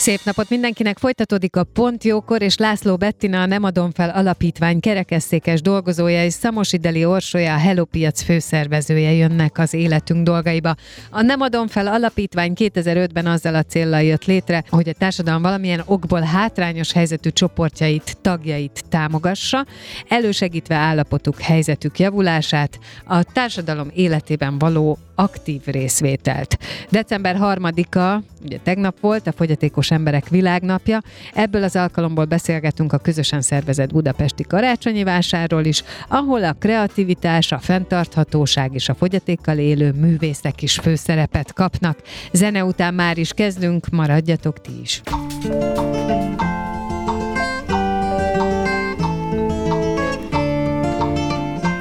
Szép napot mindenkinek! Folytatódik a Pont Jókor, és László Bettina, a Nem adom fel alapítvány kerekesszékes dolgozója és Szamosideli Orsolya, a Hello Piac főszervezője jönnek az életünk dolgaiba. A Nem adom fel alapítvány 2005-ben azzal a célral jött létre, hogy a társadalom valamilyen okból hátrányos helyzetű csoportjait, tagjait támogassa, elősegítve állapotuk, helyzetük javulását, a társadalom életében való aktív részvételt. December 3-a, ugye tegnap volt, a fogyatékos emberek világnapja. Ebből az alkalomból beszélgetünk a közösen szervezett budapesti karácsonyi vásárról is, ahol a kreativitás, a fenntarthatóság és a fogyatékkal élő művészek is főszerepet kapnak. Zene után már is kezdünk, maradjatok ti is.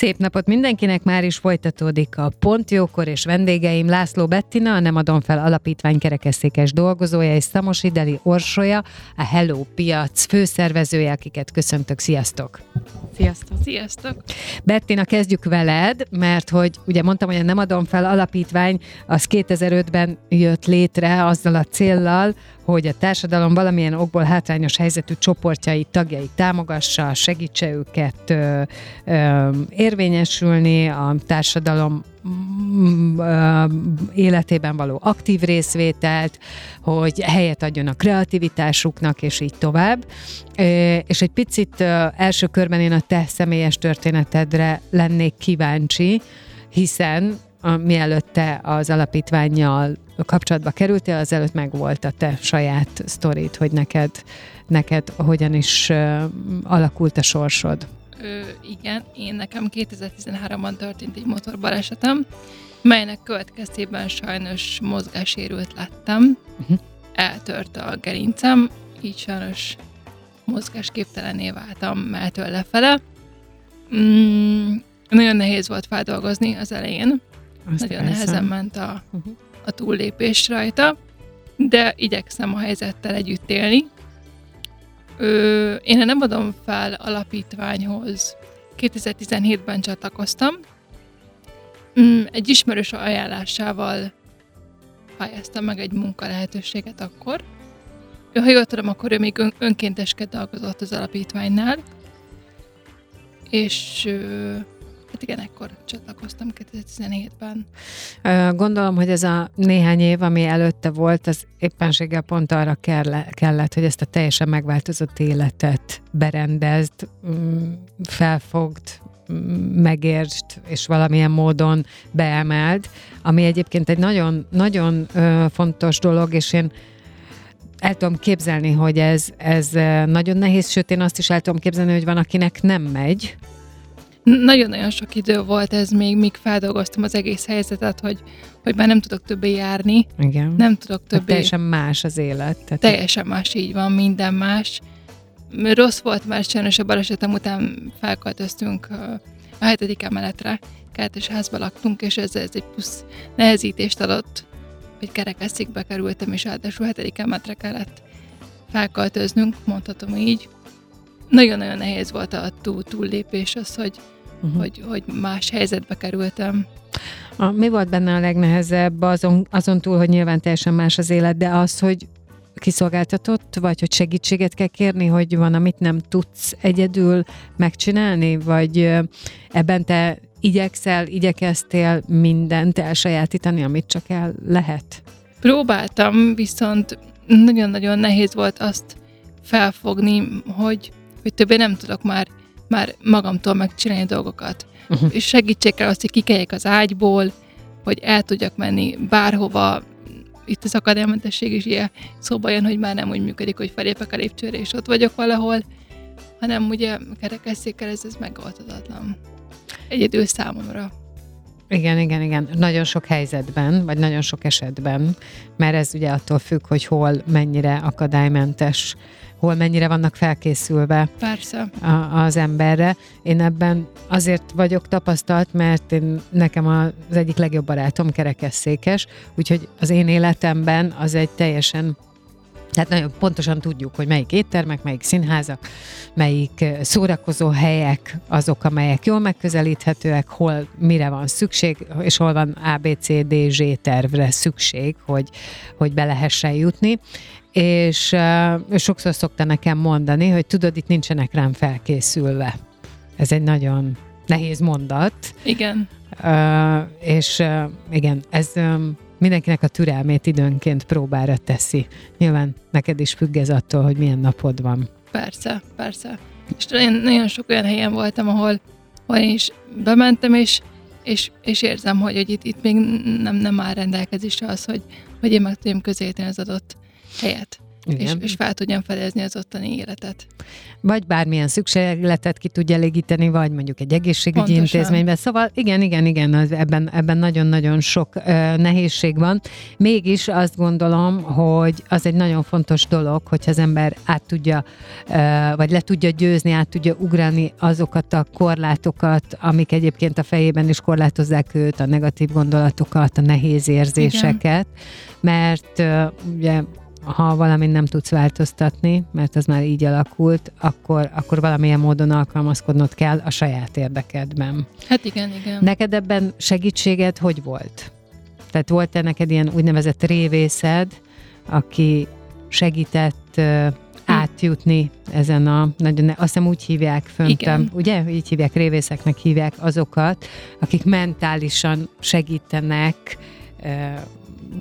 Szép napot mindenkinek, már is folytatódik a Pontjókor és vendégeim László Bettina, a Nem adom fel alapítvány kerekesszékes dolgozója és Szamos Ideli Orsolya, a Hello Piac főszervezője, akiket köszöntök. Sziasztok! Sziasztok! Sziasztok! Bettina, kezdjük veled, mert hogy ugye mondtam, hogy a Nem adom fel alapítvány az 2005-ben jött létre azzal a céllal, hogy a társadalom valamilyen okból hátrányos helyzetű csoportjai, tagjai támogassa, segítse őket ö, ö, érvényesülni, a társadalom mm, életében való aktív részvételt, hogy helyet adjon a kreativitásuknak, és így tovább. És egy picit első körben én a te személyes történetedre lennék kíváncsi, hiszen a, mielőtt te az alapítványjal kapcsolatba kerültél, azelőtt meg volt a te saját sztorid, hogy neked, neked hogyan is alakult a sorsod. Ö, igen, én nekem 2013-ban történt egy motorbalesetem, melynek következtében sajnos mozgássérült lettem. Uh-huh. Eltört a gerincem, így sajnos mozgásképtelené váltam melltől lefele. Mm, nagyon nehéz volt feldolgozni az elején. Azt nagyon persze. nehezen ment a, uh-huh. A túllépés rajta, de igyekszem a helyzettel együtt élni. Ö, én nem adom fel alapítványhoz 2017-ben csatlakoztam. Mm, egy ismerős ajánlásával pályáztam meg egy munka lehetőséget akkor. Ha jól tudom, akkor ő még ön, önkéntesként dolgozott az alapítványnál, és Hát igen, ekkor csatlakoztam 2017-ben. Gondolom, hogy ez a néhány év, ami előtte volt, az éppenséggel pont arra kellett, hogy ezt a teljesen megváltozott életet berendezd, mm, felfogd, mm, megértsd, és valamilyen módon beemeld, ami egyébként egy nagyon, nagyon fontos dolog, és én el tudom képzelni, hogy ez, ez nagyon nehéz, sőt én azt is el tudom képzelni, hogy van, akinek nem megy, nagyon-nagyon sok idő volt ez még, míg feldolgoztam az egész helyzetet, hogy, hogy már nem tudok többé járni. Igen. Nem tudok többé. teljesen más az élet. Tehát teljesen más, így van, minden más. Rossz volt, mert sajnos a balesetem után felköltöztünk a hetedik emeletre, kertes házba laktunk, és ez, ez egy plusz nehezítést adott, hogy kerekesszékbe kerültem, és ráadásul hetedik emeletre kellett felköltöznünk, mondhatom így nagyon-nagyon nehéz volt a túl, túllépés az, hogy, uh-huh. hogy, hogy más helyzetbe kerültem. A, mi volt benne a legnehezebb azon, azon túl, hogy nyilván teljesen más az élet, de az, hogy kiszolgáltatott, vagy hogy segítséget kell kérni, hogy van, amit nem tudsz egyedül megcsinálni, vagy ebben te igyekszel, igyekeztél mindent elsajátítani, amit csak el lehet? Próbáltam, viszont nagyon-nagyon nehéz volt azt felfogni, hogy, hogy többé nem tudok már, már magamtól megcsinálni dolgokat. Uh-huh. És segítsék el azt, hogy kikeljek az ágyból, hogy el tudjak menni bárhova, itt az akadálymentesség is ilyen szóba jön, hogy már nem úgy működik, hogy felépek a lépcsőre, és ott vagyok valahol, hanem ugye kerekesszékkel ez, ez megoldhatatlan. Egyedül számomra. Igen, igen, igen. Nagyon sok helyzetben, vagy nagyon sok esetben, mert ez ugye attól függ, hogy hol mennyire akadálymentes, hol mennyire vannak felkészülve Persze. A, az emberre. Én ebben azért vagyok tapasztalt, mert én, nekem az egyik legjobb barátom kerekesszékes, úgyhogy az én életemben az egy teljesen tehát nagyon pontosan tudjuk, hogy melyik éttermek, melyik színházak, melyik szórakozó helyek azok, amelyek jól megközelíthetőek, hol mire van szükség, és hol van ABCDZ tervre szükség, hogy, hogy be lehessen jutni. És uh, sokszor szokta nekem mondani, hogy tudod, itt nincsenek rám felkészülve. Ez egy nagyon nehéz mondat. Igen. Uh, és uh, igen, ez um, mindenkinek a türelmét időnként próbára teszi. Nyilván neked is függ ez attól, hogy milyen napod van. Persze, persze. És nagyon, nagyon sok olyan helyen voltam, ahol, ahol én is bementem, és, és, és érzem, hogy, hogy itt, itt még nem, nem áll rendelkezésre az, hogy, hogy én meg tudjam közélteni az adott helyet és, és fel tudjam fedezni az ottani életet. Vagy bármilyen szükségletet ki tudja elégíteni, vagy mondjuk egy egészségügyi Pontosan. intézményben. Szóval igen, igen, igen, ebben, ebben nagyon-nagyon sok uh, nehézség van. Mégis azt gondolom, hogy az egy nagyon fontos dolog, hogyha az ember át tudja, uh, vagy le tudja győzni, át tudja ugrani azokat a korlátokat, amik egyébként a fejében is korlátozzák őt, a negatív gondolatokat, a nehéz érzéseket, igen. mert uh, ugye ha valamit nem tudsz változtatni, mert az már így alakult, akkor, akkor valamilyen módon alkalmazkodnod kell a saját érdekedben. Hát igen, igen. Neked ebben segítséged hogy volt? Tehát volt-e neked ilyen úgynevezett révészed, aki segített uh, átjutni ezen a, nagyon, azt hiszem úgy hívják föntem, ugye? Így hívják, révészeknek hívják azokat, akik mentálisan segítenek uh,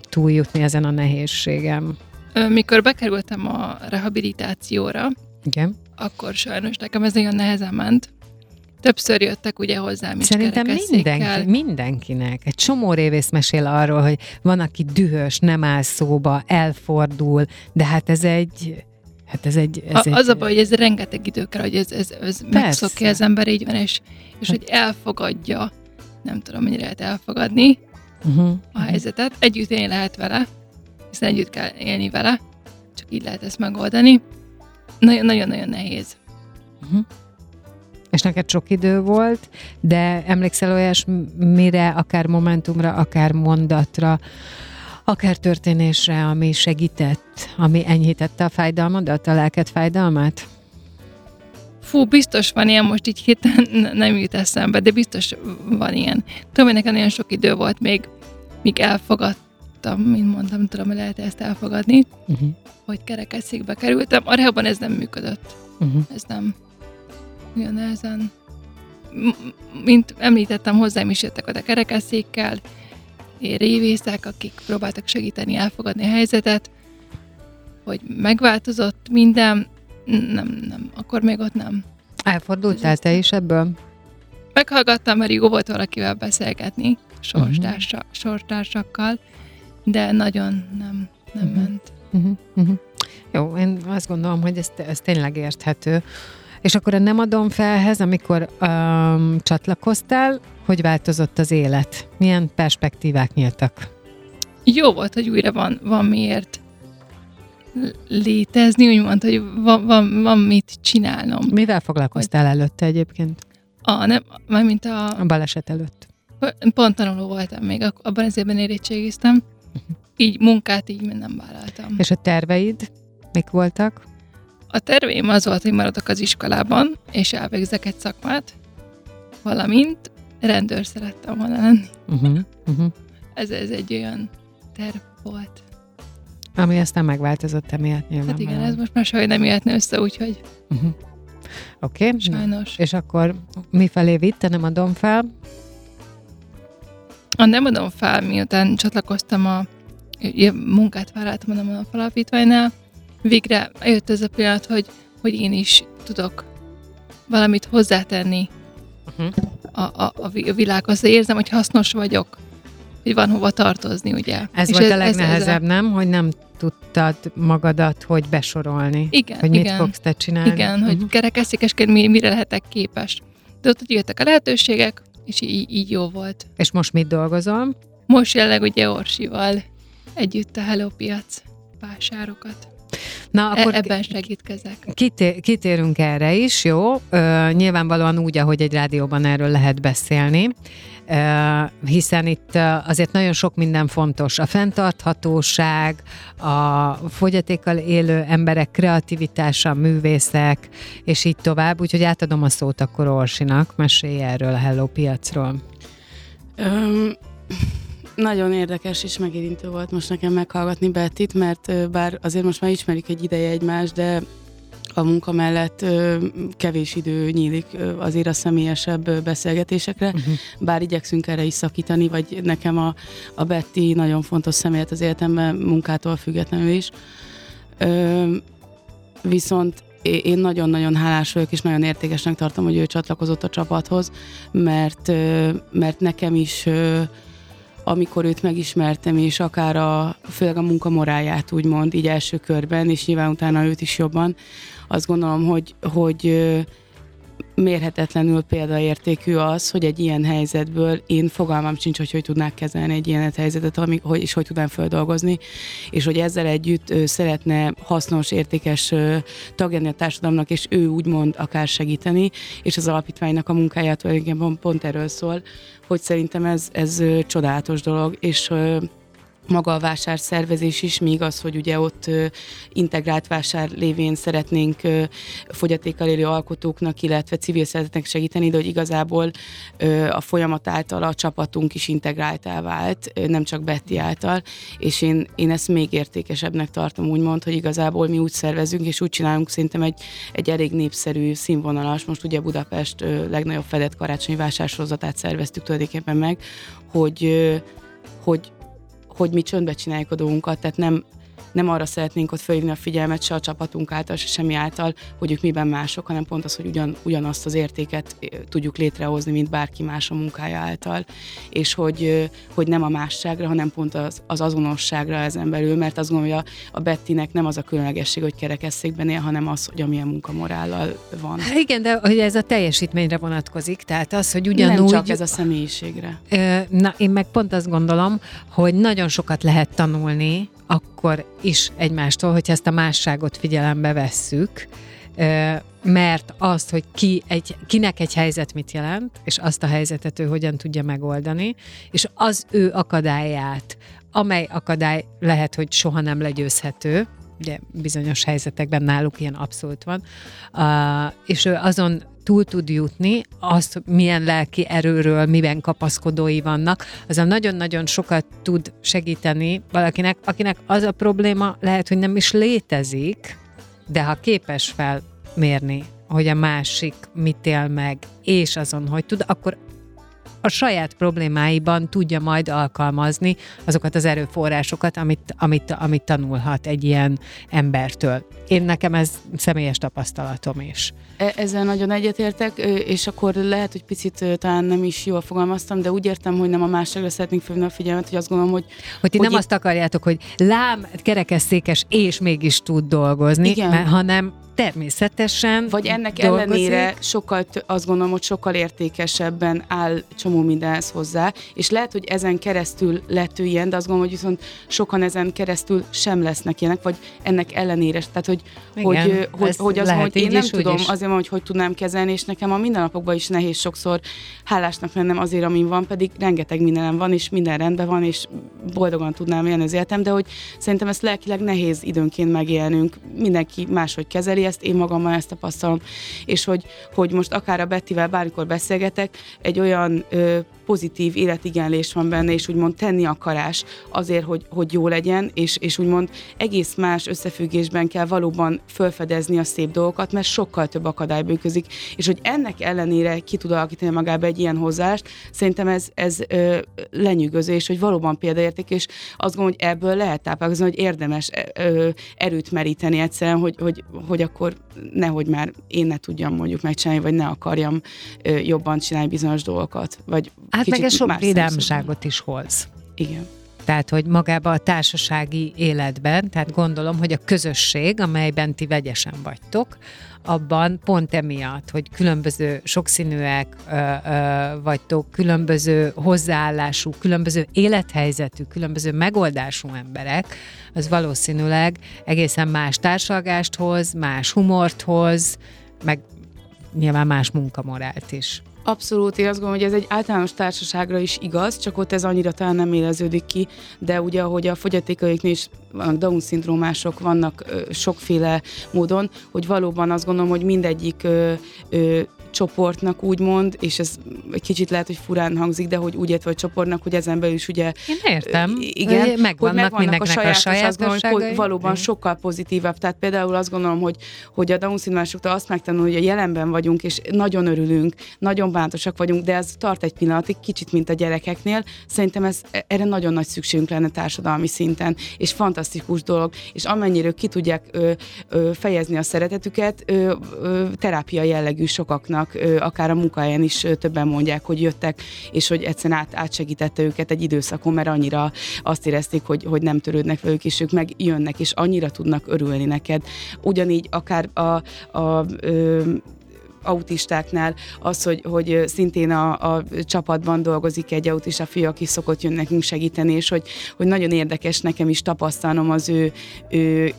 túljutni ezen a nehézségem. Mikor bekerültem a rehabilitációra, Igen. akkor sajnos nekem ez nagyon nehezen ment. Többször jöttek ugye hozzám is Szerintem mindenki, mindenkinek. Egy csomó révész mesél arról, hogy van, aki dühös, nem áll szóba, elfordul, de hát ez egy... Hát ez egy, ez a, egy... Az a baj, hogy ez rengeteg idő kell, hogy ez, ez, ez megszokja az ember, így van, és, és hogy elfogadja, nem tudom, mennyire lehet elfogadni uh-huh. a helyzetet. Együtt én lehet vele, hiszen együtt kell élni vele, csak így lehet ezt megoldani. Nagyon-nagyon nehéz. Uh-huh. És neked sok idő volt, de emlékszel olyas mire, akár momentumra, akár mondatra, akár történésre, ami segített, ami enyhítette a fájdalmadat, a lelked fájdalmát? Fú, biztos van ilyen, most így héten nem jut eszembe, de biztos van ilyen. Tudom, hogy nekem nagyon sok idő volt még, míg elfogadt tudtam, mint mondtam, nem tudom, hogy lehet ezt elfogadni, uh-huh. hogy kerekesszékbe kerültem. A rehában ez nem működött. Uh-huh. Ez nem. Olyan nehezen. Mint említettem, hozzám is jöttek oda kerekesszékkel, révészek, akik próbáltak segíteni, elfogadni a helyzetet, hogy megváltozott minden, nem, nem, akkor még ott nem. Elfordultál te is ebből? Meghallgattam, mert jó volt valakivel beszélgetni, sorstársa, uh-huh. sorstársakkal, de nagyon nem, nem uh-huh. ment. Uh-huh. Uh-huh. Jó, én azt gondolom, hogy ez, ez tényleg érthető. És akkor a nem adom felhez, amikor um, csatlakoztál, hogy változott az élet? Milyen perspektívák nyíltak? Jó volt, hogy újra van, van miért létezni, úgymond, hogy van, van, van mit csinálnom. Mivel foglalkoztál hogy... előtte egyébként? A, nem, mint a... A baleset előtt. Pont tanuló voltam még, abban az évben érettségiztem, így munkát így nem vállaltam. És a terveid mik voltak? A terveim az volt, hogy maradok az iskolában, és elvégzek egy szakmát, valamint rendőr szerettem volna lenni. Uh-huh, uh-huh. Ez, ez egy olyan terv volt. Ami aztán megváltozott emiatt nyilván. Hát igen, ez most már sajnos nem jöhetne össze, úgyhogy... Uh-huh. Oké. Okay. Sajnos. És akkor mi felé vitte, nem adom fel? A nem adom fel, miután csatlakoztam a munkát vállaltam a fel alapítványnál, végre jött ez a pillanat, hogy, hogy én is tudok valamit hozzátenni uh-huh. a, a, a világhoz. Érzem, hogy hasznos vagyok, hogy van hova tartozni, ugye. Ez És volt ez, a legnehezebb, ez, nem? Hogy nem tudtad magadat, hogy besorolni. Igen, Hogy igen, mit fogsz te csinálni. Igen, uh-huh. hogy kerekesszékesként mire lehetek képes. De ott jöttek a lehetőségek, és így, így jó volt. És most mit dolgozom? Most jelenleg ugye Orsival együtt a Hello Piac vásárokat. Na, e- akkor ebben segítkezek. Kitér, kitérünk erre is, jó? Ö, nyilvánvalóan úgy, ahogy egy rádióban erről lehet beszélni, ö, hiszen itt azért nagyon sok minden fontos. A fenntarthatóság, a fogyatékkal élő emberek kreativitása, művészek, és így tovább. Úgyhogy átadom a szót akkor Orsinak. Mesélj erről a Hello piacról. Um, nagyon érdekes és megérintő volt most nekem meghallgatni Bettit, mert bár azért most már ismerik egy ideje egymást, de a munka mellett kevés idő nyílik azért a személyesebb beszélgetésekre, uh-huh. bár igyekszünk erre is szakítani, vagy nekem a, a Betty nagyon fontos személyet az életemben munkától függetlenül is. viszont én nagyon-nagyon hálás vagyok, és nagyon értékesnek tartom, hogy ő csatlakozott a csapathoz, mert, mert nekem is amikor őt megismertem, és akár a, főleg a munkamoráját úgymond, így első körben, és nyilván utána őt is jobban, azt gondolom, hogy, hogy mérhetetlenül példaértékű az, hogy egy ilyen helyzetből én fogalmam sincs, hogy hogy tudnák kezelni egy ilyen helyzetet, ami, hogy, és hogy tudnám feldolgozni, és hogy ezzel együtt ö, szeretne hasznos, értékes ö, tagja a társadalomnak, és ő úgymond akár segíteni, és az alapítványnak a munkáját tulajdonképpen pont erről szól, hogy szerintem ez, ez csodálatos dolog, és maga a vásárszervezés is, míg az, hogy ugye ott integrált vásár lévén szeretnénk fogyatékkal élő alkotóknak, illetve civil szervezeteknek segíteni, de hogy igazából a folyamat által a csapatunk is integráltá vált, nem csak Betty által, és én, én ezt még értékesebbnek tartom úgymond, hogy igazából mi úgy szervezünk, és úgy csinálunk szerintem egy, egy elég népszerű, színvonalas, most ugye Budapest legnagyobb fedett karácsonyi vásársorozatát szerveztük tulajdonképpen meg, hogy, hogy hogy mi csöndbe csináljuk a dolgunkat, tehát nem, nem arra szeretnénk ott felhívni a figyelmet se a csapatunk által, se semmi által, hogy ők miben mások, hanem pont az, hogy ugyan, ugyanazt az értéket tudjuk létrehozni, mint bárki más a munkája által, és hogy, hogy nem a másságra, hanem pont az, az azonosságra ezen belül, mert azt gondolom, hogy a, a Bettinek nem az a különlegesség, hogy kerekesszékben él, hanem az, hogy amilyen munkamorállal van. Hát igen, de hogy ez a teljesítményre vonatkozik, tehát az, hogy ugyanúgy... Nem csak ez a személyiségre. Na, én meg pont azt gondolom, hogy nagyon sokat lehet tanulni akkor is egymástól, hogyha ezt a másságot figyelembe vesszük, mert azt, hogy ki egy, kinek egy helyzet mit jelent, és azt a helyzetet ő hogyan tudja megoldani, és az ő akadályát, amely akadály lehet, hogy soha nem legyőzhető, ugye bizonyos helyzetekben náluk ilyen abszolút van, és ő azon túl tud jutni, azt milyen lelki erőről, miben kapaszkodói vannak, az a nagyon-nagyon sokat tud segíteni valakinek, akinek az a probléma lehet, hogy nem is létezik, de ha képes felmérni, hogy a másik mit él meg, és azon, hogy tud, akkor a saját problémáiban tudja majd alkalmazni azokat az erőforrásokat, amit, amit, amit tanulhat egy ilyen embertől. Én nekem ez személyes tapasztalatom is. E, ezzel nagyon egyetértek, és akkor lehet, hogy picit talán nem is jól fogalmaztam, de úgy értem, hogy nem a másságra szeretnénk fölni a figyelmet, hogy azt gondolom, hogy... Hogy ti hogy nem itt... azt akarjátok, hogy lám, kerekesszékes és mégis tud dolgozni, Igen. Mert, hanem természetesen Vagy ennek dolgozik. ellenére sokkal, azt gondolom, hogy sokkal értékesebben áll csomó mindenhez hozzá, és lehet, hogy ezen keresztül lett ő ilyen, de azt gondolom, hogy viszont sokan ezen keresztül sem lesznek ilyenek, vagy ennek ellenére. Tehát, hogy, Igen, hogy, hogy, hogy az, hogy én nem is, tudom, is. azért van, hogy hogy tudnám kezelni, és nekem a mindennapokban is nehéz sokszor hálásnak lennem azért, amin van, pedig rengeteg mindenem van, és minden rendben van, és boldogan tudnám élni az életem, de hogy szerintem ezt lelkileg nehéz időnként megélnünk. Mindenki máshogy kezeli ezt, én magammal ezt tapasztalom, és hogy, hogy most akár a Bettivel bármikor beszélgetek, egy olyan ö, pozitív életigenlés van benne, és úgymond tenni akarás azért, hogy, hogy jó legyen, és, és úgymond egész más összefüggésben kell valóban felfedezni a szép dolgokat, mert sokkal több akadály bűközik, és hogy ennek ellenére ki tud alakítani magába egy ilyen hozzást, szerintem ez, ez ö, lenyűgöző, és hogy valóban példaérték, és azt gondolom, hogy ebből lehet táplálkozni, hogy érdemes ö, erőt meríteni egyszerűen, hogy, hogy, hogy akkor nehogy már én ne tudjam mondjuk megcsinálni, vagy ne akarjam ö, jobban csinálni bizonyos dolgokat. Vagy Hát meg ez sok vidámságot is hoz. Igen. Tehát, hogy magába a társasági életben, tehát gondolom, hogy a közösség, amelyben ti vegyesen vagytok, abban pont emiatt, hogy különböző sokszínűek ö, ö, vagytok, különböző hozzáállású, különböző élethelyzetű, különböző megoldású emberek, az valószínűleg egészen más társalgást hoz, más humort hoz, meg nyilván más munkamorált is. Abszolút, én azt gondolom, hogy ez egy általános társaságra is igaz, csak ott ez annyira talán nem éleződik ki, de ugye, ahogy a fogyatékaiknél is vannak Down-szindrómások, vannak ö, sokféle módon, hogy valóban azt gondolom, hogy mindegyik ö, ö, csoportnak úgymond, és ez egy kicsit lehet, hogy furán hangzik, de hogy úgy értve, hogy csoportnak, hogy ezen belül is ugye Én értem. Igen, hogy megvannak, hogy megvannak a, sajátos, azt gondolom, hogy valóban sokkal pozitívabb. Tehát például azt gondolom, hogy, hogy a Down szindrómásoktól azt megtanulni, hogy a jelenben vagyunk, és nagyon örülünk, nagyon bánatosak vagyunk, de ez tart egy pillanatig, kicsit, mint a gyerekeknél. Szerintem ez, erre nagyon nagy szükségünk lenne társadalmi szinten, és fantasztikus dolog, és amennyire ki tudják ö, ö, fejezni a szeretetüket, ö, ö, terápia jellegű sokaknak, ö, akár a munkahelyen is többen mondják, hogy jöttek, és hogy egyszerűen át, átsegítette őket egy időszakon, mert annyira azt érezték, hogy, hogy nem törődnek velük, és ők meg jönnek, és annyira tudnak örülni neked. Ugyanígy akár a, a ö, autistáknál az, hogy, hogy szintén a, a csapatban dolgozik egy autista fiú, aki szokott jönni nekünk segíteni, és hogy, hogy nagyon érdekes nekem is tapasztalnom az ő, ő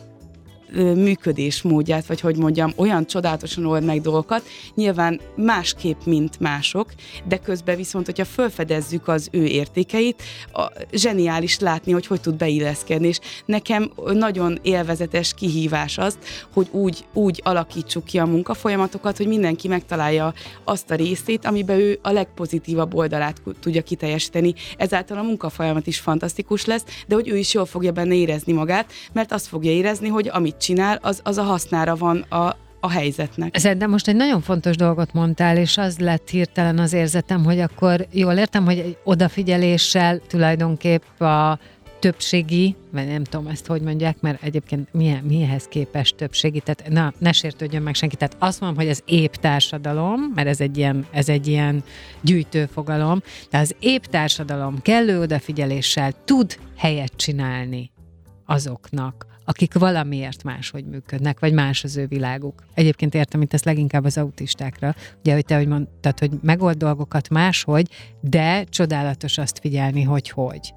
működésmódját, vagy hogy mondjam, olyan csodálatosan old meg dolgokat, nyilván másképp, mint mások, de közben viszont, hogyha felfedezzük az ő értékeit, a, zseniális látni, hogy hogy tud beilleszkedni, és nekem nagyon élvezetes kihívás az, hogy úgy, úgy alakítsuk ki a munkafolyamatokat, hogy mindenki megtalálja azt a részét, amiben ő a legpozitívabb oldalát tudja kiteljesíteni. Ezáltal a munkafolyamat is fantasztikus lesz, de hogy ő is jól fogja benne érezni magát, mert azt fogja érezni, hogy amit csinál, az, az a hasznára van a, a helyzetnek. Szerintem most egy nagyon fontos dolgot mondtál, és az lett hirtelen az érzetem, hogy akkor jól értem, hogy egy odafigyeléssel tulajdonképp a többségi, vagy nem tudom ezt hogy mondják, mert egyébként milyen, mihez képest többségi, tehát na, ne sértődjön meg senki, tehát azt mondom, hogy az épp társadalom, mert ez egy ilyen, ez egy ilyen gyűjtőfogalom, de az épp társadalom kellő odafigyeléssel tud helyet csinálni azoknak, akik valamiért máshogy működnek, vagy más az ő világuk. Egyébként értem itt ezt leginkább az autistákra, ugye, hogy te hogy mondtad, hogy megold dolgokat máshogy, de csodálatos azt figyelni, hogy hogy.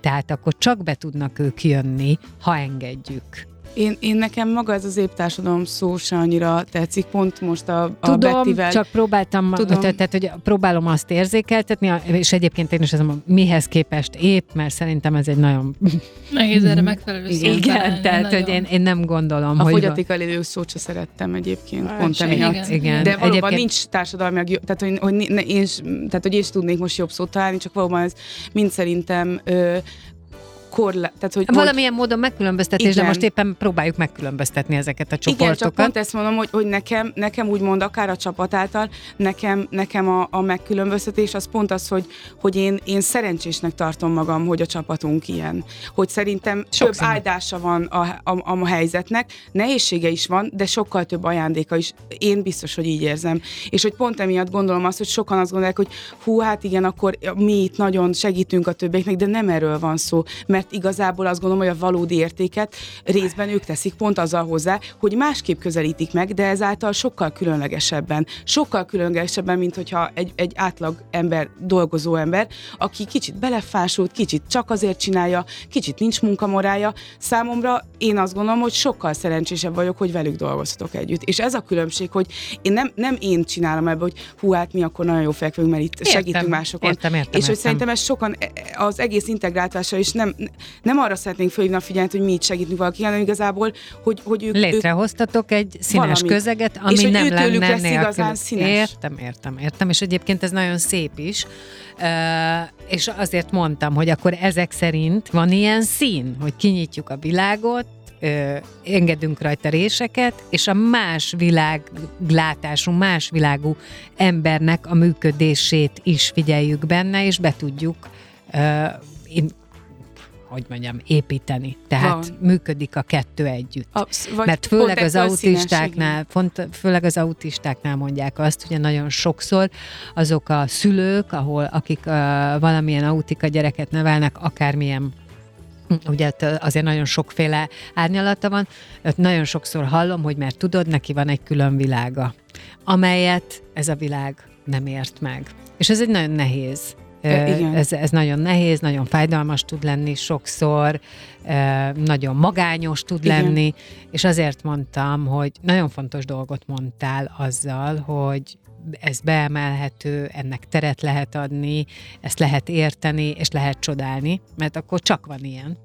Tehát akkor csak be tudnak ők jönni, ha engedjük. Én, én nekem maga ez az épp társadalom szó se annyira tetszik, pont most a, a Tudom, Bettivel. csak próbáltam, Tudom. tehát, tehát, hogy próbálom azt érzékeltetni, és egyébként én is azt mondom, mihez képest épp, mert szerintem ez egy nagyon... Nehéz erre megfelelő szót Igen, találni, tehát, nagyon. hogy én, én nem gondolom, a hogy... fogyatékkal élő szót se szerettem egyébként, Hát pont emiatt. igen. igen. De valóban Egyébként- nincs társadalmiak, jó- tehát hogy, hogy, ne, én, tehát hogy én is tudnék most jobb szót találni, csak valóban ez mind szerintem ö, korlá, tehát hogy, hogy Valamilyen módon megkülönböztetés, de Igen. most éppen próbáljuk megkülönböztetni ezeket a igen, csoportokat. csak pont ezt mondom, hogy, hogy nekem, nekem úgymond akár a csapat által, nekem, nekem a, a megkülönböztetés az pont az, hogy, hogy én, én szerencsésnek tartom magam, hogy a csapatunk ilyen. Hogy szerintem több Sokszínű. áldása van a, a, a helyzetnek, nehézsége is van, de sokkal több ajándéka is. Én biztos, hogy így érzem. És hogy pont emiatt gondolom azt, hogy sokan azt gondolják, hogy hú, hát igen, akkor mi itt nagyon segítünk a többieknek, de nem erről van szó, mert igazából azt gondolom, hogy a valódi értéket részben ők teszik pont azzal hozzá, hogy másképp közelítik meg, de ezáltal sokkal különlegesebben. Sokkal különlegesebben, mint hogyha egy, egy átlag ember, dolgozó ember, aki kicsit belefásult, kicsit csak azért csinálja, kicsit nincs munkamorája. Számomra én azt gondolom, hogy sokkal szerencsésebb vagyok, hogy velük dolgozhatok együtt. És ez a különbség, hogy én nem, nem én csinálom ebbe, hogy hú, hát mi akkor nagyon jó fekvünk, mert itt Értem, segítünk másokon. értem, értem, és hogy értem. szerintem ez sokan az egész integráltása is nem, nem arra szeretnénk fölhívni a figyelmet, hogy mi itt segítünk valaki, hanem igazából, hogy, hogy ők, Létrehoztatok egy színes valamit. közeget, ami És hogy nem lenne lesz nélkül. igazán színes. Értem, értem, értem. És egyébként ez nagyon szép is. Uh, és azért mondtam, hogy akkor ezek szerint van ilyen szín, hogy kinyitjuk a világot, ö, engedünk rajta réseket, és a más világlátású, más világú embernek a működését is figyeljük benne, és be tudjuk ö, hogy mondjam, építeni. Tehát Van. működik a kettő együtt. Absz- vagy Mert főleg az autistáknál, font, főleg az autistáknál mondják azt, ugye nagyon sokszor azok a szülők, ahol akik uh, valamilyen autika gyereket nevelnek, akármilyen Ugye azért nagyon sokféle árnyalata van, ott nagyon sokszor hallom, hogy mert tudod, neki van egy külön világa, amelyet ez a világ nem ért meg. És ez egy nagyon nehéz. Igen. Ez, ez nagyon nehéz, nagyon fájdalmas tud lenni sokszor, nagyon magányos tud Igen. lenni, és azért mondtam, hogy nagyon fontos dolgot mondtál azzal, hogy ez beemelhető, ennek teret lehet adni, ezt lehet érteni, és lehet csodálni, mert akkor csak van ilyen.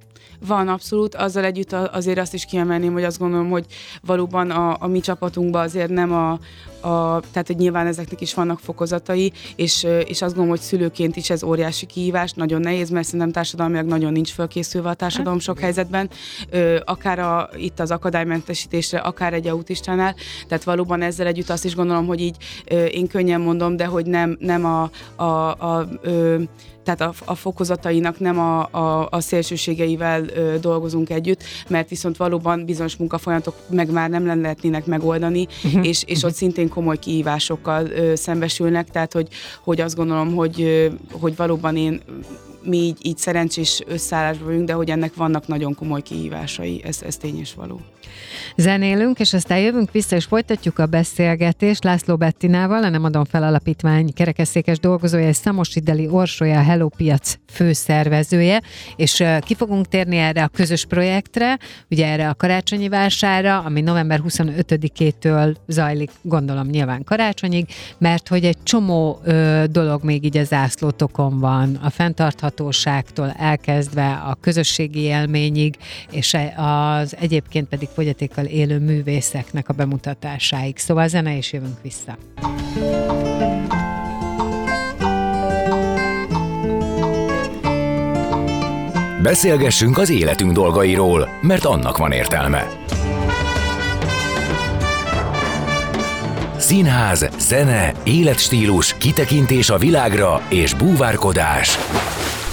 Van abszolút, azzal együtt azért azt is kiemelném, hogy azt gondolom, hogy valóban a, a mi csapatunkban azért nem a, a, tehát hogy nyilván ezeknek is vannak fokozatai, és, és azt gondolom, hogy szülőként is ez óriási kihívás, nagyon nehéz, mert szerintem társadalmilag nagyon nincs fölkészülve a társadalom sok helyzetben, ö, akár a, itt az akadálymentesítésre, akár egy autistánál, tehát valóban ezzel együtt azt is gondolom, hogy így ö, én könnyen mondom, de hogy nem, nem a, a, a ö, tehát a, a fokozatainak nem a, a, a szélsőségeivel ö, dolgozunk együtt, mert viszont valóban bizonyos munkafolyamatok meg már nem lehetnének megoldani, és, és ott szintén komoly kihívásokkal szembesülnek, tehát hogy, hogy azt gondolom, hogy, hogy valóban én mi így, így szerencsés összeállásban vagyunk, de hogy ennek vannak nagyon komoly kihívásai, ez, ez tény és való. Zenélünk, és aztán jövünk vissza, és folytatjuk a beszélgetést László Bettinával, a Nem adom fel alapítvány kerekesszékes dolgozója, és Szamosideli Orsolya, a Hello Piac főszervezője, és ki fogunk térni erre a közös projektre, ugye erre a karácsonyi vására, ami november 25-től zajlik, gondolom nyilván karácsonyig, mert hogy egy csomó ö, dolog még így a zászlótokon van, a fenntarthatóságtól elkezdve a közösségi élményig, és az egyébként pedig fogyatékkal élő művészeknek a bemutatásáig. Szóval zene és jövünk vissza. Beszélgessünk az életünk dolgairól, mert annak van értelme. Színház, zene, életstílus, kitekintés a világra és búvárkodás.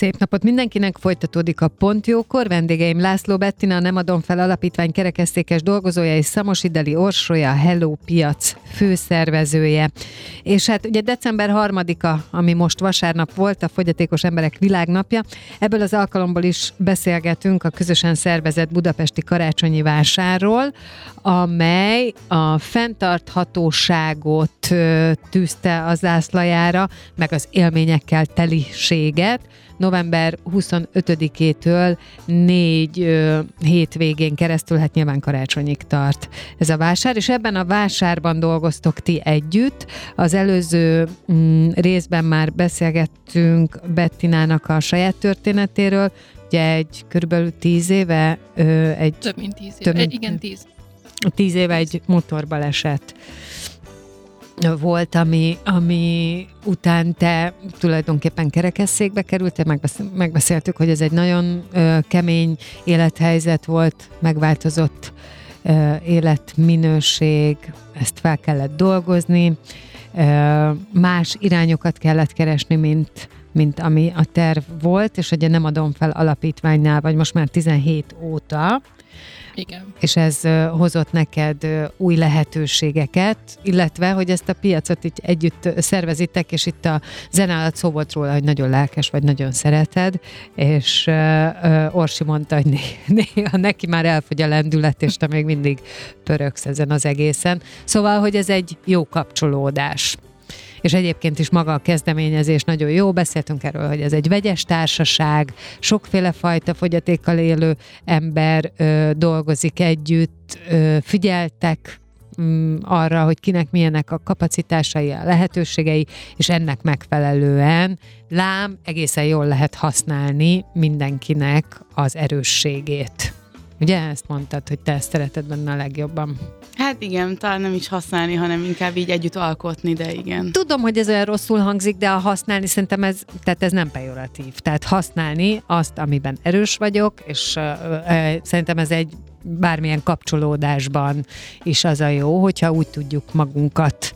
Szép napot mindenkinek, folytatódik a Pontjókor. Vendégeim László Bettina, a Nem adom fel alapítvány kerekesszékes dolgozója, és Szamosideli Orsolya, a Hello Piac főszervezője. És hát ugye december harmadika, ami most vasárnap volt, a Fogyatékos Emberek Világnapja. Ebből az alkalomból is beszélgetünk a közösen szervezett budapesti karácsonyi vásárról, amely a fenntarthatóságot tűzte az zászlajára, meg az élményekkel teliséget. November 25-től négy ö, hétvégén keresztül, hát nyilván karácsonyig tart ez a vásár, és ebben a vásárban dolgoztok ti együtt. Az előző mm, részben már beszélgettünk Bettinának a saját történetéről, ugye egy körülbelül tíz éve ö, egy Több mint tíz Több év. mint- Igen, tíz. tíz éve egy motorbaleset volt, ami, ami után te tulajdonképpen kerekesszékbe kerültél, megbesz- megbeszéltük, hogy ez egy nagyon ö, kemény élethelyzet volt, megváltozott ö, életminőség, ezt fel kellett dolgozni, ö, más irányokat kellett keresni, mint mint ami a terv volt, és ugye nem adom fel alapítványnál, vagy most már 17 óta, Igen. és ez hozott neked új lehetőségeket, illetve, hogy ezt a piacot így együtt szervezitek, és itt a zene alatt szó volt róla, hogy nagyon lelkes vagy, nagyon szereted, és Orsi mondta, hogy né- néha neki már elfogy a lendület, és te még mindig pöröksz ezen az egészen. Szóval, hogy ez egy jó kapcsolódás. És egyébként is maga a kezdeményezés nagyon jó. Beszéltünk erről, hogy ez egy vegyes társaság, sokféle fajta fogyatékkal élő ember ö, dolgozik együtt, ö, figyeltek mm, arra, hogy kinek milyenek a kapacitásai, a lehetőségei, és ennek megfelelően lám egészen jól lehet használni mindenkinek az erősségét. Ugye ezt mondtad, hogy te ezt szereted benne a legjobban. Hát igen, talán nem is használni, hanem inkább így együtt alkotni, de igen. Tudom, hogy ez olyan rosszul hangzik, de a használni szerintem ez, tehát ez nem pejoratív. Tehát használni azt, amiben erős vagyok, és uh, uh, szerintem ez egy bármilyen kapcsolódásban is az a jó, hogyha úgy tudjuk magunkat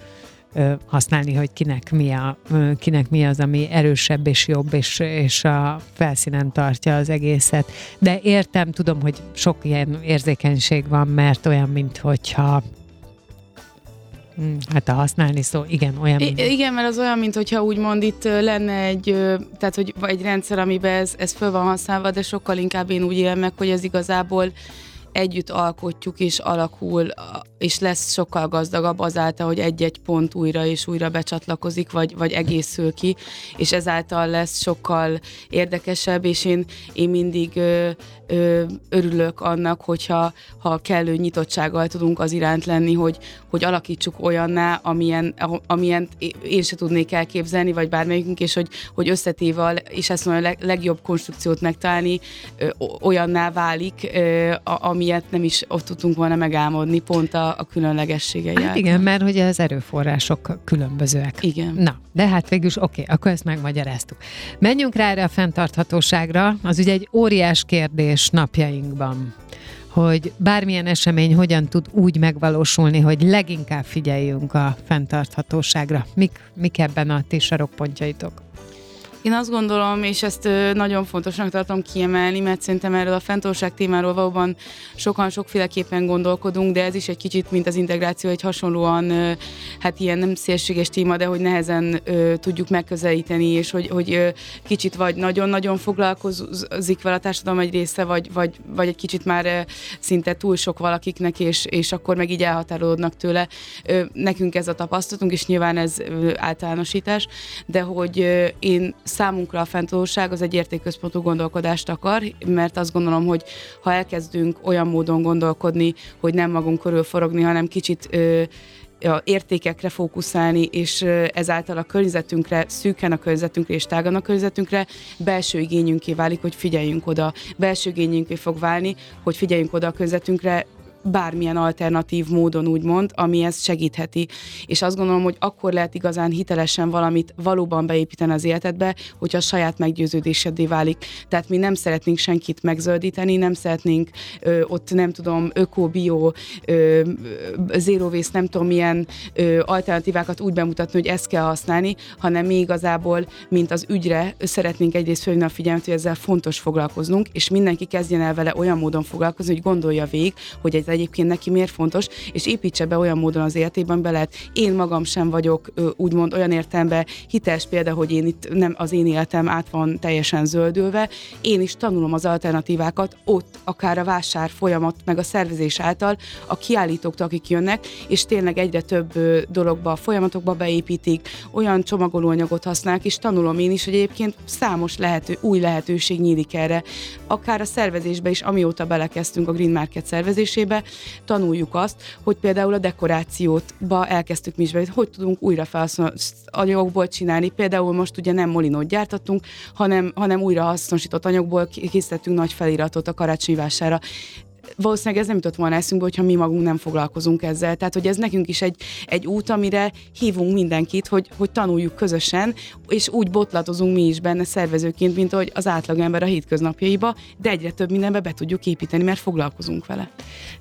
használni, hogy kinek mi, a, kinek mi az, ami erősebb és jobb, és, és a felszínen tartja az egészet. De értem, tudom, hogy sok ilyen érzékenység van, mert olyan, mint hogyha hm, Hát a használni szó, igen, olyan. I- igen, mert az olyan, mint hogyha úgymond itt lenne egy, tehát hogy egy rendszer, amiben ez, ez föl van használva, de sokkal inkább én úgy élem meg, hogy ez igazából együtt alkotjuk, és alakul, és lesz sokkal gazdagabb azáltal, hogy egy-egy pont újra és újra becsatlakozik, vagy, vagy egészül ki, és ezáltal lesz sokkal érdekesebb, és én, én mindig ö, ö, örülök annak, hogyha ha kellő nyitottsággal tudunk az iránt lenni, hogy, hogy alakítsuk olyanná, amilyen, amilyen én se tudnék elképzelni, vagy bármelyikünk, és hogy, hogy összetéval, és ezt mondom, a leg, legjobb konstrukciót megtalálni, ö, olyanná válik, ö, ami amilyet nem is ott tudtunk volna megálmodni, pont a, a különlegességei. Hát igen, mert ugye az erőforrások különbözőek. Igen. Na, de hát végül is oké, okay, akkor ezt megmagyaráztuk. Menjünk rá erre a fenntarthatóságra, az ugye egy óriás kérdés napjainkban hogy bármilyen esemény hogyan tud úgy megvalósulni, hogy leginkább figyeljünk a fenntarthatóságra. Mik, mik ebben a ti sarokpontjaitok? Én azt gondolom, és ezt nagyon fontosnak tartom kiemelni, mert szerintem erről a fenntartság témáról valóban sokan sokféleképpen gondolkodunk, de ez is egy kicsit, mint az integráció, egy hasonlóan, hát ilyen nem szélséges téma, de hogy nehezen tudjuk megközelíteni, és hogy, hogy kicsit vagy nagyon-nagyon foglalkozik vele a társadalom egy része, vagy, vagy, vagy egy kicsit már szinte túl sok valakiknek, és, és akkor meg így elhatárolódnak tőle. Nekünk ez a tapasztalatunk, és nyilván ez általánosítás, de hogy én számunkra a fenntartóság az egy értékközpontú gondolkodást akar, mert azt gondolom, hogy ha elkezdünk olyan módon gondolkodni, hogy nem magunk körül forogni, hanem kicsit ö, a értékekre fókuszálni, és ezáltal a környezetünkre, szűken a környezetünkre és tágan a környezetünkre belső igényünké válik, hogy figyeljünk oda. Belső igényünké fog válni, hogy figyeljünk oda a környezetünkre, bármilyen alternatív módon úgymond, ami ezt segítheti. És azt gondolom, hogy akkor lehet igazán hitelesen valamit valóban beépíteni az életedbe, hogyha a saját meggyőződésedé válik. Tehát mi nem szeretnénk senkit megzöldíteni, nem szeretnénk ö, ott nem tudom, öko, bio, ö, nem tudom milyen ö, alternatívákat úgy bemutatni, hogy ezt kell használni, hanem mi igazából, mint az ügyre szeretnénk egyrészt fölni a figyelmet, hogy ezzel fontos foglalkoznunk, és mindenki kezdjen el vele olyan módon foglalkozni, hogy gondolja végig, hogy ez egyébként neki miért fontos, és építse be olyan módon az életében be. Én magam sem vagyok úgymond olyan értelemben hiteles példa, hogy én itt nem az én életem át van teljesen zöldülve. Én is tanulom az alternatívákat ott, akár a vásár folyamat, meg a szervezés által, a kiállítóktól, akik jönnek, és tényleg egyre több dologba, folyamatokba beépítik, olyan csomagolóanyagot használnak, és tanulom én is, hogy egyébként számos lehető, új lehetőség nyílik erre. Akár a szervezésbe is, amióta belekezdtünk a Green Market szervezésébe, tanuljuk azt, hogy például a dekorációt ba elkezdtük mi is, hogy tudunk újra anyagokból csinálni. Például most ugye nem molinót gyártottunk, hanem, hanem újra hasznosított anyagból készítettünk nagy feliratot a karácsonyi vására valószínűleg ez nem jutott volna eszünkbe, hogyha mi magunk nem foglalkozunk ezzel. Tehát, hogy ez nekünk is egy, egy út, amire hívunk mindenkit, hogy, hogy tanuljuk közösen, és úgy botlatozunk mi is benne szervezőként, mint hogy az átlagember a hétköznapjaiba, de egyre több mindenbe be tudjuk építeni, mert foglalkozunk vele.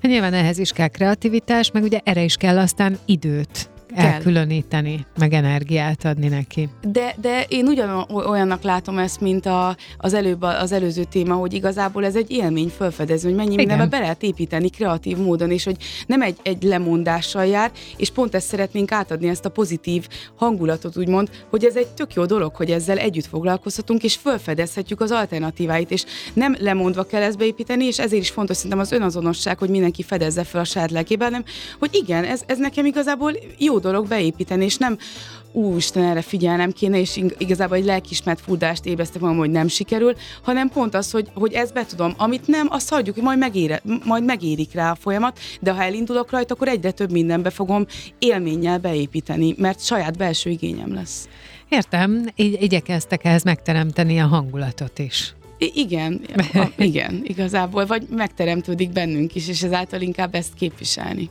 Nyilván ehhez is kell kreativitás, meg ugye erre is kell aztán időt kell. elkülöníteni, meg energiát adni neki. De, de én ugyan olyannak látom ezt, mint a, az, előbb, az előző téma, hogy igazából ez egy élmény felfedező, hogy mennyi mindenbe be lehet építeni kreatív módon, és hogy nem egy, egy lemondással jár, és pont ezt szeretnénk átadni, ezt a pozitív hangulatot, úgymond, hogy ez egy tök jó dolog, hogy ezzel együtt foglalkozhatunk, és felfedezhetjük az alternatíváit, és nem lemondva kell ezt beépíteni, és ezért is fontos szerintem az önazonosság, hogy mindenki fedezze fel a saját lelkében, hanem hogy igen, ez, ez nekem igazából jó dolog beépíteni, és nem úristen, erre figyelnem kéne, és igazából egy lelkismert furdást ébresztek magam, hogy nem sikerül, hanem pont az, hogy, hogy ezt betudom. Amit nem, azt hagyjuk, hogy majd, megére, majd megérik rá a folyamat, de ha elindulok rajta, akkor egyre több mindenbe fogom élménnyel beépíteni, mert saját belső igényem lesz. Értem, így igyekeztek ehhez megteremteni a hangulatot is. I- igen, a, igen, igazából, vagy megteremtődik bennünk is, és ezáltal inkább ezt képviselni.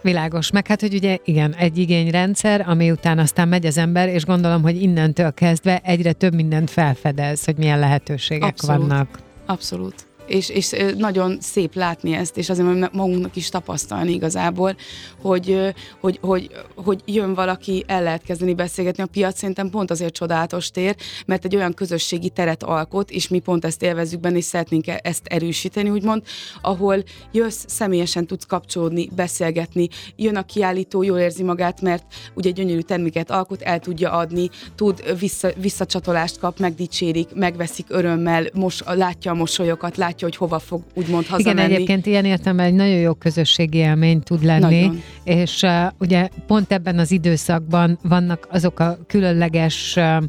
Világos. Meg hát, hogy ugye igen, egy igényrendszer, ami után aztán megy az ember, és gondolom, hogy innentől kezdve egyre több mindent felfedez, hogy milyen lehetőségek Abszolút. vannak. Abszolút. És, és nagyon szép látni ezt, és azért magunknak is tapasztalni igazából, hogy, hogy, hogy, hogy jön valaki, el lehet kezdeni beszélgetni. A piac szerintem pont azért csodálatos tér, mert egy olyan közösségi teret alkot, és mi pont ezt élvezzük benne, és szeretnénk e- ezt erősíteni, úgymond, ahol jössz, személyesen tudsz kapcsolódni, beszélgetni, jön a kiállító, jól érzi magát, mert ugye gyönyörű terméket alkot, el tudja adni, tud vissza, visszacsatolást kap, megdicsérik, megveszik örömmel, mos, látja a mosolyokat, látja, hogy hova fog úgymond hazamenni. Igen, egyébként ilyen értelemben egy nagyon jó közösségi élmény tud lenni, Nagyon. és uh, ugye pont ebben az időszakban vannak azok a különleges uh,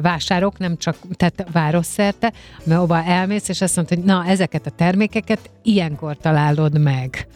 vásárok, nem csak tehát városszerte, ahova elmész, és azt mondod, hogy na, ezeket a termékeket ilyenkor találod meg.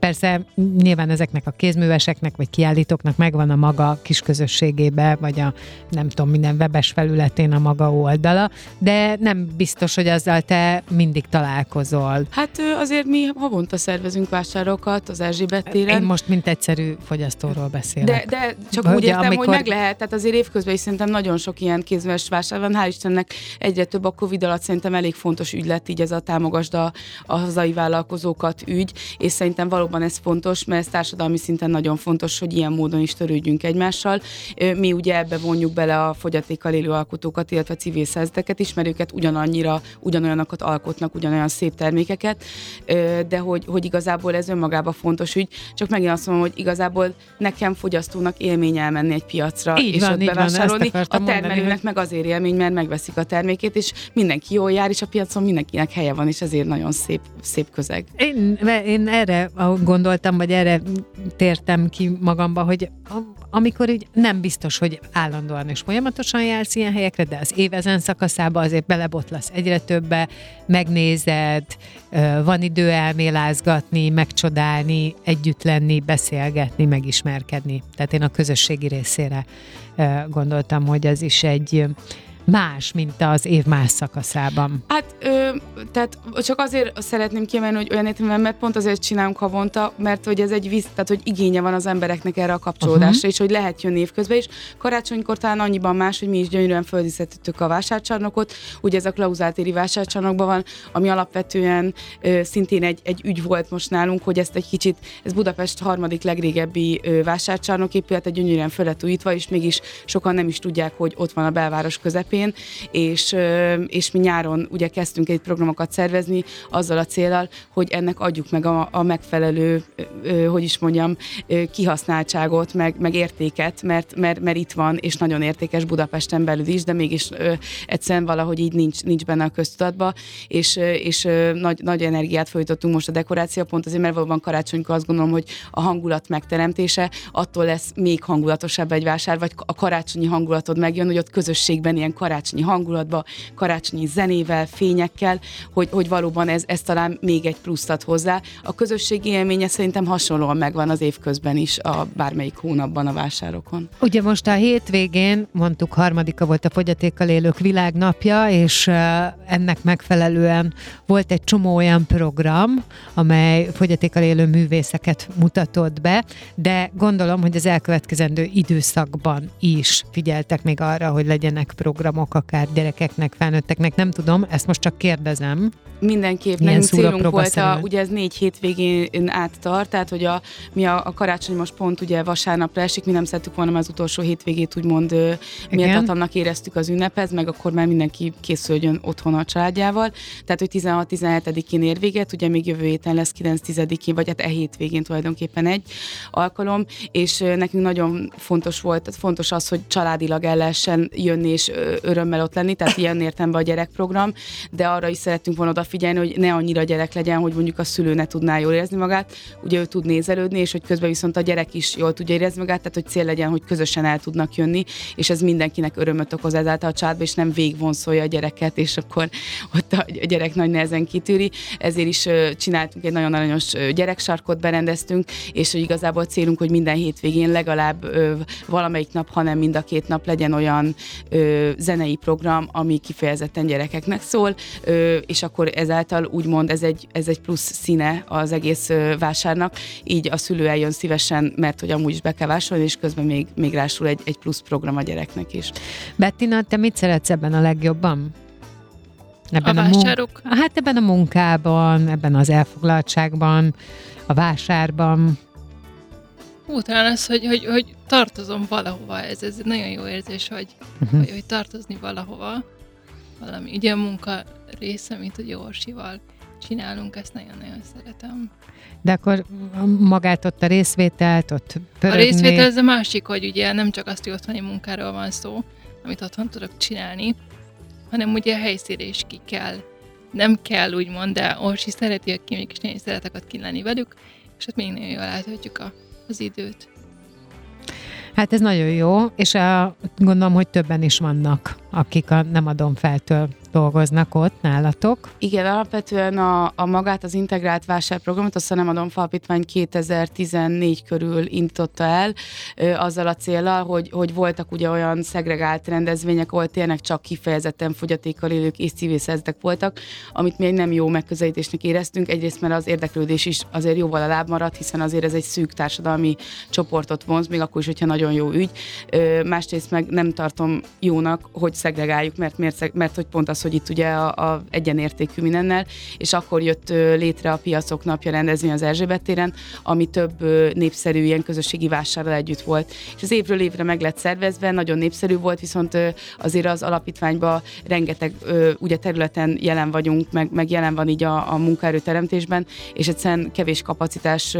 Persze nyilván ezeknek a kézműveseknek vagy kiállítóknak megvan a maga kis közösségébe, vagy a nem tudom, minden webes felületén a maga oldala, de nem biztos, hogy azzal te mindig találkozol. Hát azért mi havonta szervezünk vásárokat az Erzsébet téren. Én most mint egyszerű fogyasztóról beszélek. De, de csak Hogy úgy értem, amikor- hogy meg lehet, tehát azért évközben is szerintem nagyon sok ilyen kézműves vásár van, hál' Istennek egyre több a Covid alatt szerintem elég fontos ügy lett így ez a támogasd a, a hazai vállalkozókat ügy, és szerintem valóban ez fontos, mert ez társadalmi szinten nagyon fontos, hogy ilyen módon is törődjünk egymással. Mi ugye ebbe vonjuk bele a fogyatékkal élő alkotókat, illetve civil szervezeteket is, mert őket ugyanannyira, ugyanolyanokat alkotnak, ugyanolyan szép termékeket, de hogy, hogy igazából ez önmagában fontos ügy, csak megint azt mondom, hogy igazából nekem fogyasztónak élmény elmenni egy piacra, Így és van, ott van, bevásárolni. akartam a mondani, termelőnek hogy- meg azért élmény, mert megveszik a termékét, és mindenki jól jár, és a piacon mindenkinek helye van, és ezért nagyon szép, szép közeg. Én, én erre gondoltam, vagy erre tértem ki magamba, hogy amikor így nem biztos, hogy állandóan és folyamatosan jársz ilyen helyekre, de az év ezen azért belebotlasz egyre többe, megnézed, van idő elmélázgatni, megcsodálni, együtt lenni, beszélgetni, megismerkedni. Tehát én a közösségi részére gondoltam, hogy ez is egy más, mint az év más szakaszában. Hát, ö, tehát csak azért szeretném kiemelni, hogy olyan értelemben, mert pont azért csinálunk havonta, mert hogy ez egy víz, tehát hogy igénye van az embereknek erre a kapcsolódásra, uh-huh. és hogy lehet jönni évközben is. Karácsonykor talán annyiban más, hogy mi is gyönyörűen földíszítettük a vásárcsarnokot, ugye ez a Klauzáltéri vásárcsarnokban van, ami alapvetően ö, szintén egy, egy ügy volt most nálunk, hogy ezt egy kicsit, ez Budapest harmadik legrégebbi ö, vásárcsarnok épülete, gyönyörűen föl lett újítva, és mégis sokan nem is tudják, hogy ott van a belváros közepén, és, ö, és mi nyáron ugye kezdtünk egy programokat szervezni azzal a célral, hogy ennek adjuk meg a, a megfelelő, hogy is mondjam, kihasználtságot, meg, meg értéket, mert, mert, mert itt van, és nagyon értékes Budapesten belül is, de mégis egyszerűen valahogy így nincs, nincs benne a köztudatba, és, és nagy, nagy energiát folytattunk most a dekoráció, pont azért, mert valóban karácsonykor azt gondolom, hogy a hangulat megteremtése, attól lesz még hangulatosabb egy vásár, vagy a karácsonyi hangulatod megjön, hogy ott közösségben ilyen karácsonyi hangulatba, karácsonyi zenével, fényekkel, hogy, hogy valóban ez, ez talán még egy pluszt ad hozzá. A közösségi élménye szerintem hasonlóan megvan az évközben is a bármelyik hónapban a vásárokon. Ugye most a hétvégén, mondtuk, harmadika volt a fogyatékkal élők világnapja, és ennek megfelelően volt egy csomó olyan program, amely fogyatékkal élő művészeket mutatott be, de gondolom, hogy az elkövetkezendő időszakban is figyeltek még arra, hogy legyenek programok akár gyerekeknek, felnőtteknek, nem tudom, ezt most csak kérdezem. Mindenképp Ilyen nekünk célunk volt, a, ugye ez négy hétvégén át tart, tehát hogy a, mi a, a karácsony most pont ugye vasárnapra esik, mi nem szerettük volna az utolsó hétvégét úgymond méltatlannak éreztük az ünnephez, meg akkor már mindenki készüljön otthon a családjával, tehát hogy 16-17-én ér véget, ugye még jövő héten lesz 9-10-én, vagy hát e hétvégén tulajdonképpen egy alkalom, és nekünk nagyon fontos volt, fontos az, hogy családilag el lehessen jönni, és örömmel ott lenni, tehát ilyen értemben a gyerekprogram, de arra is szerettünk volna odafigyelni, hogy ne annyira gyerek legyen, hogy mondjuk a szülő ne tudná jól érezni magát, ugye ő tud nézelődni, és hogy közben viszont a gyerek is jól tudja érezni magát, tehát hogy cél legyen, hogy közösen el tudnak jönni, és ez mindenkinek örömöt okoz ezáltal a családba, és nem végvonszolja a gyereket, és akkor ott a gyerek nagy nehezen kitűri. Ezért is csináltunk egy nagyon aranyos gyereksarkot, berendeztünk, és hogy igazából célunk, hogy minden hétvégén legalább valamelyik nap, hanem mind a két nap legyen olyan zenei program, ami kifejezetten gyerekeknek szól, és akkor ezáltal úgymond ez egy, ez egy plusz színe az egész vásárnak, így a szülő eljön szívesen, mert hogy amúgy is be kell vásárolni, és közben még, még rásul egy, egy plusz program a gyereknek is. Bettina, te mit szeretsz ebben a legjobban? Ebben a, a vásárok? Mun- hát ebben a munkában, ebben az elfoglaltságban, a vásárban. Talán az, hogy, hogy, hogy tartozom valahova, ez, ez egy nagyon jó érzés, hogy, uh-huh. hogy, hogy tartozni valahova, valami, ugye a munka része, mint ugye Orsival csinálunk, ezt nagyon-nagyon szeretem. De akkor magát ott a részvételt, ott pörögni... A részvétel ez a másik, hogy ugye nem csak azt, hogy otthoni munkáról van szó, amit otthon tudok csinálni, hanem ugye a helyszínre is ki kell. Nem kell úgymond, de Orsi szereti, hogy ki mégis én szeretek ott lenni velük, és ott még nagyon jól eltöltjük a, az időt. Hát ez nagyon jó, és a, gondolom, hogy többen is vannak, akik a Nem adom feltől dolgoznak ott nálatok? Igen, alapvetően a, a magát az integrált vásárprogramot, azt nem adom falpítvány 2014 körül intotta el, ö, azzal a célral, hogy, hogy voltak ugye olyan szegregált rendezvények, ahol tényleg csak kifejezetten fogyatékkal élők és civil szerzetek voltak, amit még nem jó megközelítésnek éreztünk. Egyrészt, mert az érdeklődés is azért jóval alább maradt, hiszen azért ez egy szűk társadalmi csoportot vonz, még akkor is, hogyha nagyon jó ügy. Másrészt meg nem tartom jónak, hogy szegregáljuk, mert, mert, mert hogy pont az az, hogy itt ugye a, a egyenértékű mindennel, és akkor jött létre a piacok napja rendezvény az Erzsébet téren, ami több népszerű ilyen közösségi vásárral együtt volt. És az évről évre meg lett szervezve, nagyon népszerű volt, viszont azért az alapítványban rengeteg ugye területen jelen vagyunk, meg, meg jelen van így a, a munkaerőteremtésben, és egyszerűen kevés kapacitás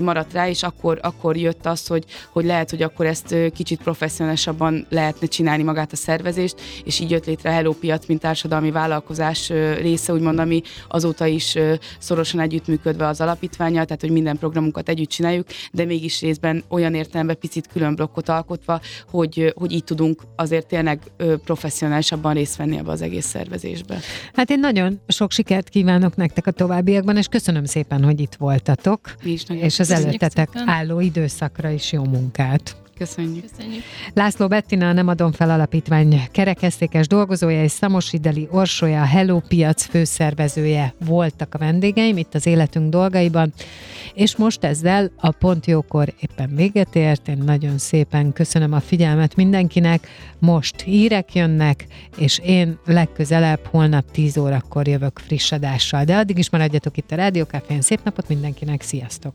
maradt rá, és akkor, akkor jött az, hogy, hogy lehet, hogy akkor ezt kicsit professzionálisabban lehetne csinálni magát a szervezést, és így jött létre a Hello Piac, mint társadalmi vállalkozás része, úgymond, ami azóta is szorosan együttműködve az alapítványa, tehát hogy minden programunkat együtt csináljuk, de mégis részben olyan értelemben picit külön blokkot alkotva, hogy, hogy így tudunk azért tényleg professzionálisabban részt venni ebbe az egész szervezésbe. Hát én nagyon sok sikert kívánok nektek a továbbiakban, és köszönöm szépen, hogy itt voltatok. és az előttetek álló időszakra is jó munkát. Köszönjük. Köszönjük. László Bettina, Nem adom fel alapítvány kerekesztékes dolgozója és Szamosideli Orsolya, a Hello Piac főszervezője voltak a vendégeim itt az életünk dolgaiban, és most ezzel a Pont Jókor éppen véget ért. Én nagyon szépen köszönöm a figyelmet mindenkinek. Most hírek jönnek, és én legközelebb holnap 10 órakor jövök friss adással. De addig is maradjatok itt a Rádiókafén. Szép napot mindenkinek, sziasztok!